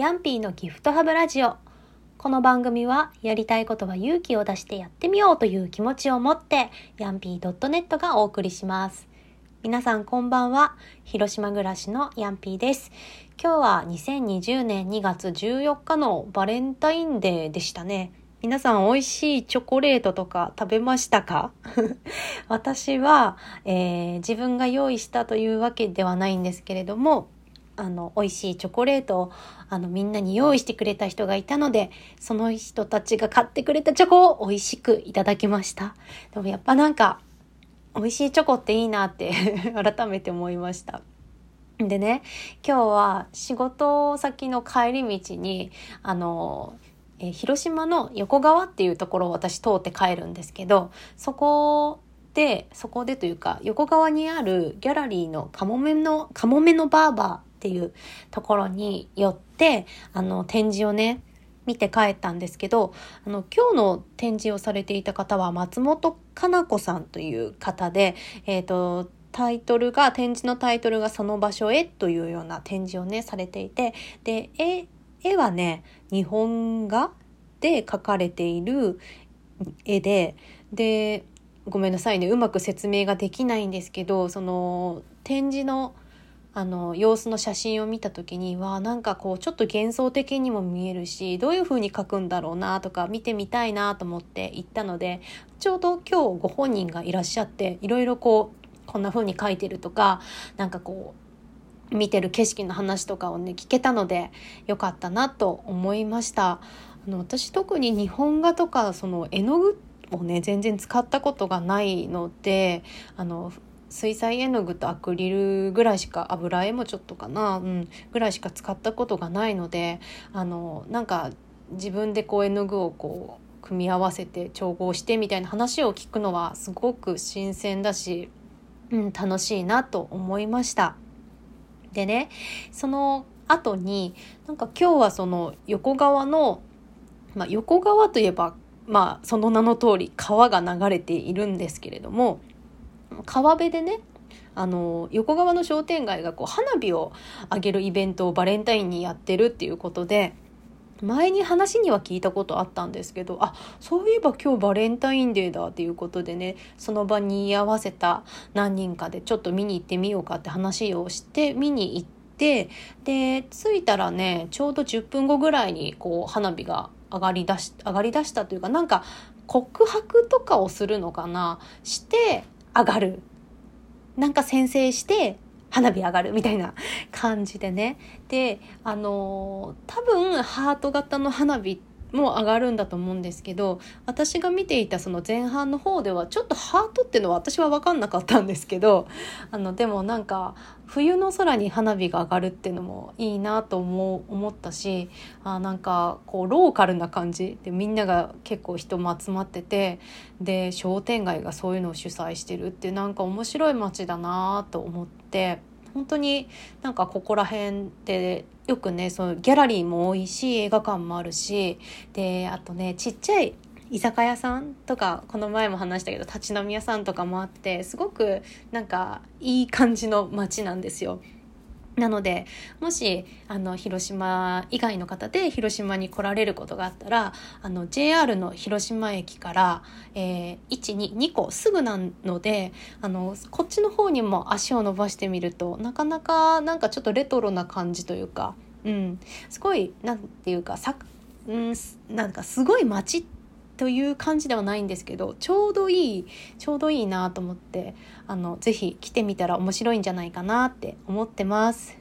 ヤンピーのギフトハブラジオ。この番組は、やりたいことは勇気を出してやってみようという気持ちを持って、ヤンピー .net がお送りします。皆さんこんばんは。広島暮らしのヤンピーです。今日は2020年2月14日のバレンタインデーでしたね。皆さん美味しいチョコレートとか食べましたか？私は、えー、自分が用意したというわけではないんですけれども、あの、美味しいチョコレートを、あの、みんなに用意してくれた人がいたので、その人たちが買ってくれたチョコを美味しくいただきました。でもやっぱなんか、美味しいチョコっていいなって 改めて思いました。でね、今日は仕事先の帰り道に、あの、え広島の横川っていうところを私通って帰るんですけど、そこで、そこでというか、横川にあるギャラリーのカモメの、カモメのバーバーっていうところに寄って、あの、展示をね、見て帰ったんですけど、あの、今日の展示をされていた方は松本かな子さんという方で、えっ、ー、と、タイトルが、展示のタイトルがその場所へというような展示をね、されていて、で、絵、絵はね、日本画で描かれている絵で、で、ごめんなさいね、うまく説明ができないんですけど、その展示のあの様子の写真を見た時にはなんかこうちょっと幻想的にも見えるしどういう風に描くんだろうなとか見てみたいなと思って行ったのでちょうど今日ご本人がいらっしゃっていろいろこうこんな風に描いてるとかなんかこう見てる景色の話とかをね聞けたのでよかったなと思いました。あの私特に日本画とかその絵の具をね全然使ったことがないのであの水彩絵の具とアクリルぐらいしか油絵もちょっとかな、うん、ぐらいしか使ったことがないのであのなんか自分でこう絵の具をこう組み合わせて調合してみたいな話を聞くのはすごく新鮮だし、うん、楽しいなと思いました。でねその後になんか今日はその横川の、まあ、横川といえばまあその名の通り川が流れているんですけれども川辺でねあの横川の商店街がこう花火を上げるイベントをバレンタインにやってるっていうことで前に話には聞いたことあったんですけどあそういえば今日バレンタインデーだっていうことでねその場に居合わせた何人かでちょっと見に行ってみようかって話をして見に行ってで着いたらねちょうど10分後ぐらいにこう花火が上がりだし上がりだしたというかなんか告白とかをするのかなして上がるなんか先制して花火上がるみたいな感じでね。で、あの多分ハート型の花火っても上がるんだと思うんですけど私が見ていたその前半の方ではちょっとハートっていうのは私は分かんなかったんですけどあのでもなんか冬の空に花火が上がるっていうのもいいなと思思ったしあなんかこうローカルな感じでみんなが結構人も集まっててで商店街がそういうのを主催してるってなんか面白い街だなと思って。本当になんかここら辺ってよくねそのギャラリーも多いし映画館もあるしであとねちっちゃい居酒屋さんとかこの前も話したけど立ち飲み屋さんとかもあってすごくなんかいい感じの街なんですよ。なのでもしあの広島以外の方で広島に来られることがあったらあの JR の広島駅から、えー、122個すぐなのであのこっちの方にも足を伸ばしてみるとなかなかなんかちょっとレトロな感じというか、うん、すごいなんていうかさ、うん、なんかすごい街ってという感じではないんですけどちょうどいいちょうどいいなと思ってあのぜひ来てみたら面白いんじゃないかなって思ってます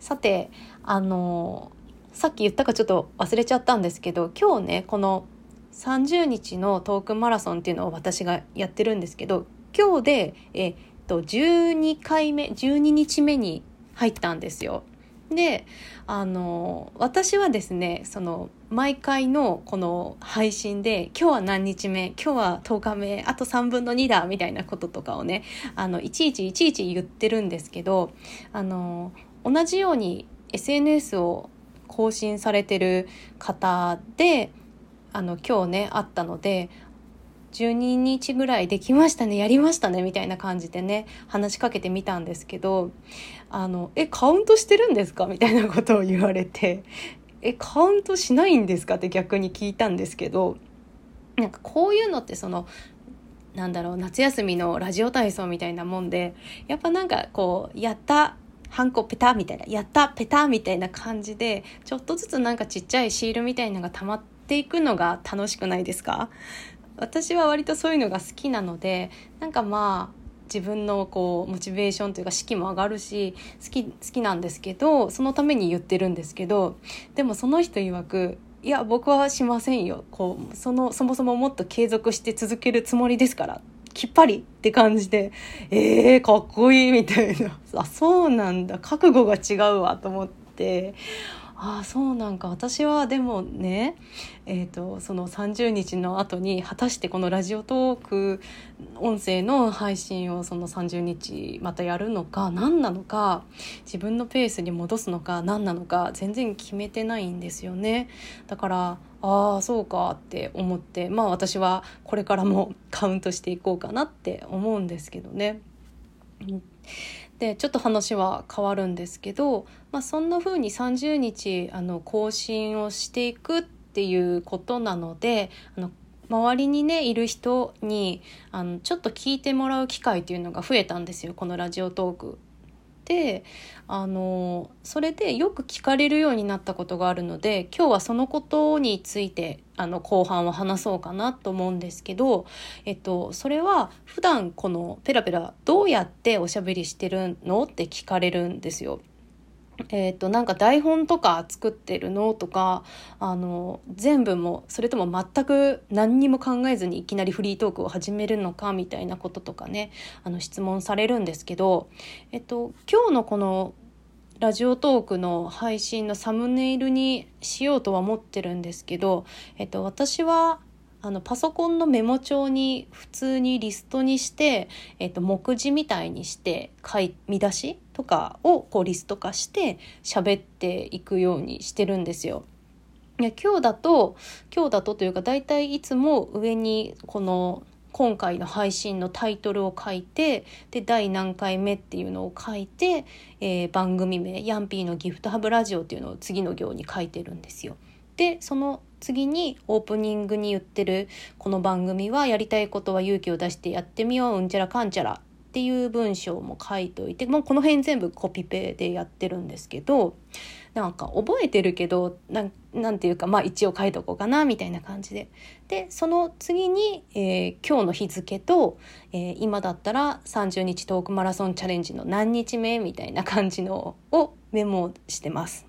さてあのさっき言ったかちょっと忘れちゃったんですけど今日ねこの30日のトークマラソンっていうのを私がやってるんですけど今日でえっと12回目12日目に入ったんですよ。であの私はですねその毎回のこの配信で今日は何日目今日は10日目あと3分の2だみたいなこととかをねあのいちいちいちいち言ってるんですけどあの同じように SNS を更新されてる方であの今日ねあったので12日ぐらいできましたねやりましたねみたいな感じでね話しかけてみたんですけどあの「えカウントしてるんですか?」みたいなことを言われて「えカウントしないんですか?」って逆に聞いたんですけどなんかこういうのってそのなんだろう夏休みのラジオ体操みたいなもんでやっぱなんかこうやったハンコペタみたいなやったペタみたいな感じでちょっとずつなんかちっちゃいシールみたいなのが溜まっていくのが楽しくないですか？私は割とそういうのが好きなのでなんかまあ自分のこうモチベーションというか士気も上がるし好き好きなんですけどそのために言ってるんですけどでもその人曰くいや僕はしませんよ。こうそのそもそももっと継続して続けるつもりですからきっぱりって感じでえー、かっこいいみたいな。あそうなんだ。覚悟が違うわと思って。ああそうなんか私はでもねえーと、その30日の後に果たしてこのラジオトーク音声の配信をその30日またやるのか何なのか自分のペースに戻すのか何なのか全然決めてないんですよねだからああそうかって思ってまあ私はこれからもカウントしていこうかなって思うんですけどね。でちょっと話は変わるんですけど、まあ、そんな風に30日あの更新をしていくっていうことなのであの周りにねいる人にあのちょっと聞いてもらう機会っていうのが増えたんですよこのラジオトーク。てあのそれでよく聞かれるようになったことがあるので今日はそのことについてあの後半は話そうかなと思うんですけど、えっと、それは普段このペラペラどうやっておしゃべりしてるのって聞かれるんですよ。えっ、となんか台本とか作ってるのとかあの全部もそれとも全く何にも考えずにいきなりフリートークを始めるのかみたいなこととかねあの質問されるんですけど、えっと、今日のこのラジオトークの配信のサムネイルにしようとは思ってるんですけど、えっと、私はあのパソコンのメモ帳に普通にリストにして、えっと、目次みたいにして見出しとかをこうリスト化して喋っていくようにしてるんですよ。今日だと今日だとというか大体いつも上にこの今回の配信のタイトルを書いてで第何回目っていうのを書いて、えー、番組名「ヤンピーのギフトハブラジオ」っていうのを次の行に書いてるんですよ。でその次にオープニングに言ってるこの番組はやりたいことは勇気を出してやってみよううんちゃらかんちゃらっていう文章も書いといてもうこの辺全部コピペでやってるんですけどなんか覚えてるけどなんていうかまあ一応書いとこうかなみたいな感じででその次に、えー、今日の日付と、えー、今だったら30日トークマラソンチャレンジの何日目みたいな感じのをメモしてます。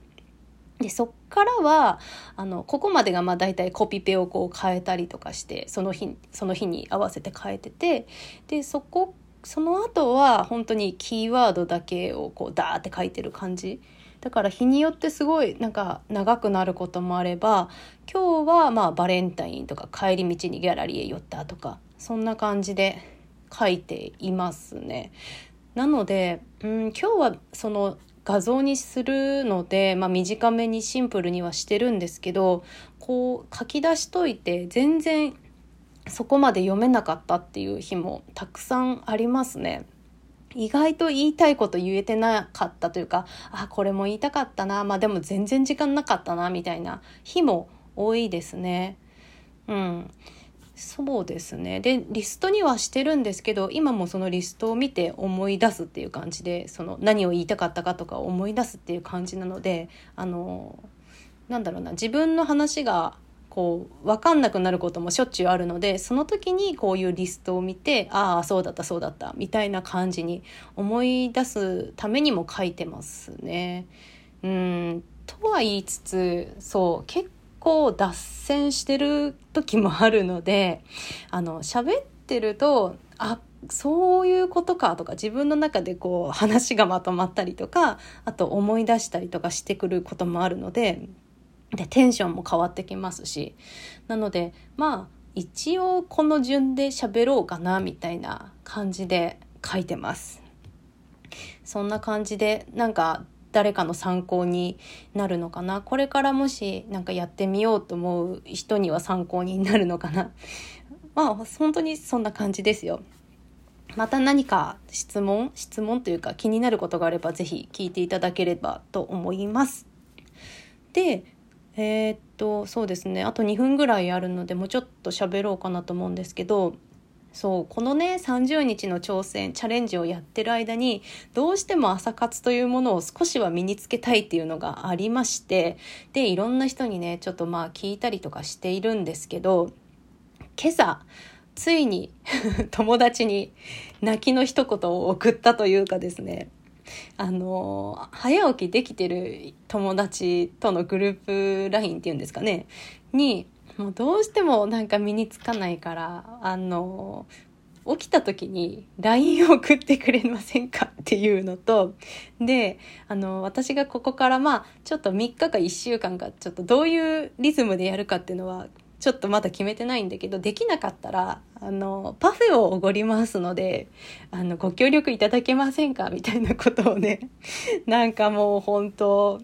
でそっからはあのここまでがまあ大体コピペをこう変えたりとかしてその日その日に合わせて変えててでそこその後は本当にキーワードだけをこうダーって書いてる感じだから日によってすごいなんか長くなることもあれば今日はまあバレンタインとか帰り道にギャラリーへ寄ったとかそんな感じで書いていますね。なので、うん、今日はその画像にするので、まあ、短めにシンプルにはしてるんですけどこう書き出しといて全然そこまで読めなかったっていう日もたくさんありますね。意外と言いたいこと言えてなかったというかあこれも言いたかったなまあでも全然時間なかったなみたいな日も多いですね。うんそうですねでリストにはしてるんですけど今もそのリストを見て思い出すっていう感じでその何を言いたかったかとか思い出すっていう感じなのであのなんだろうな自分の話がこう分かんなくなることもしょっちゅうあるのでその時にこういうリストを見てああそうだったそうだったみたいな感じに思い出すためにも書いてますね。うんとは言いつつそう結構脱線してる時もあるのであの喋ってるとあそういうことかとか自分の中でこう話がまとまったりとかあと思い出したりとかしてくることもあるのででテンションも変わってきますしなのでまあ一応この順で喋ろうかなみたいな感じで書いてます。そんな感じでなんか誰かの参考になるのかな？これからもし何かやってみようと思う人には参考になるのかな？まあ本当にそんな感じですよ。また何か質問質問というか気になることがあればぜひ聞いていただければと思います。で、えー、っと、そうですね。あと2分ぐらいあるので、もうちょっと喋ろうかなと思うんですけど、そうこのね30日の挑戦チャレンジをやってる間にどうしても朝活というものを少しは身につけたいっていうのがありましてでいろんな人にねちょっとまあ聞いたりとかしているんですけど今朝ついに 友達に泣きの一言を送ったというかですね。あの早起きできてる友達とのグループ LINE っていうんですかね。にもうどうしてもなんか身につかないからあの起きた時に LINE を送ってくれませんかっていうのとであの私がここからまあちょっと3日か1週間かちょっとどういうリズムでやるかっていうのはちょっとまだ決めてないんだけどできなかったらあのパフェをおごりますのであのご協力いただけませんか？みたいなことをね なんかもう本当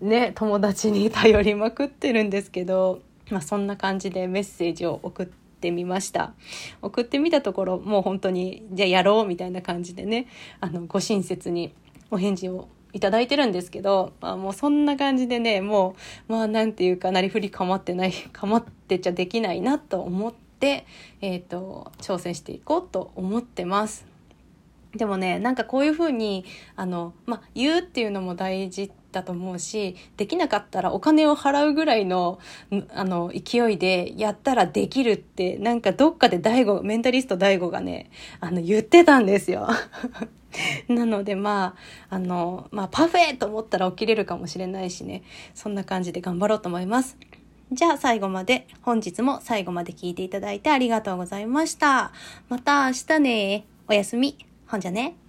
ね友達に頼りまくってるんですけど、まあ、そんな感じでメッセージを送ってみました送ってみたところもう本当にじゃあやろうみたいな感じでねあのご親切にお返事をいただいてるんですけど、まあ、もうそんな感じでねもうまあなんていうかなりふり構ってない構ってちゃできないなと思って、えーと、挑戦していこうと思ってます。でもねなんかこういうふうにあの、まあ、言うっていうのも大事だと思うしできなかったらお金を払うぐらいのあの勢いでやったらできるってなんかどっかで大悟メンタリスト大悟がねあの言ってたんですよ。なのでまあ、あの、まあパフェと思ったら起きれるかもしれないしね、そんな感じで頑張ろうと思います。じゃあ最後まで、本日も最後まで聞いていただいてありがとうございました。また明日ね。おやすみ。ほんじゃね。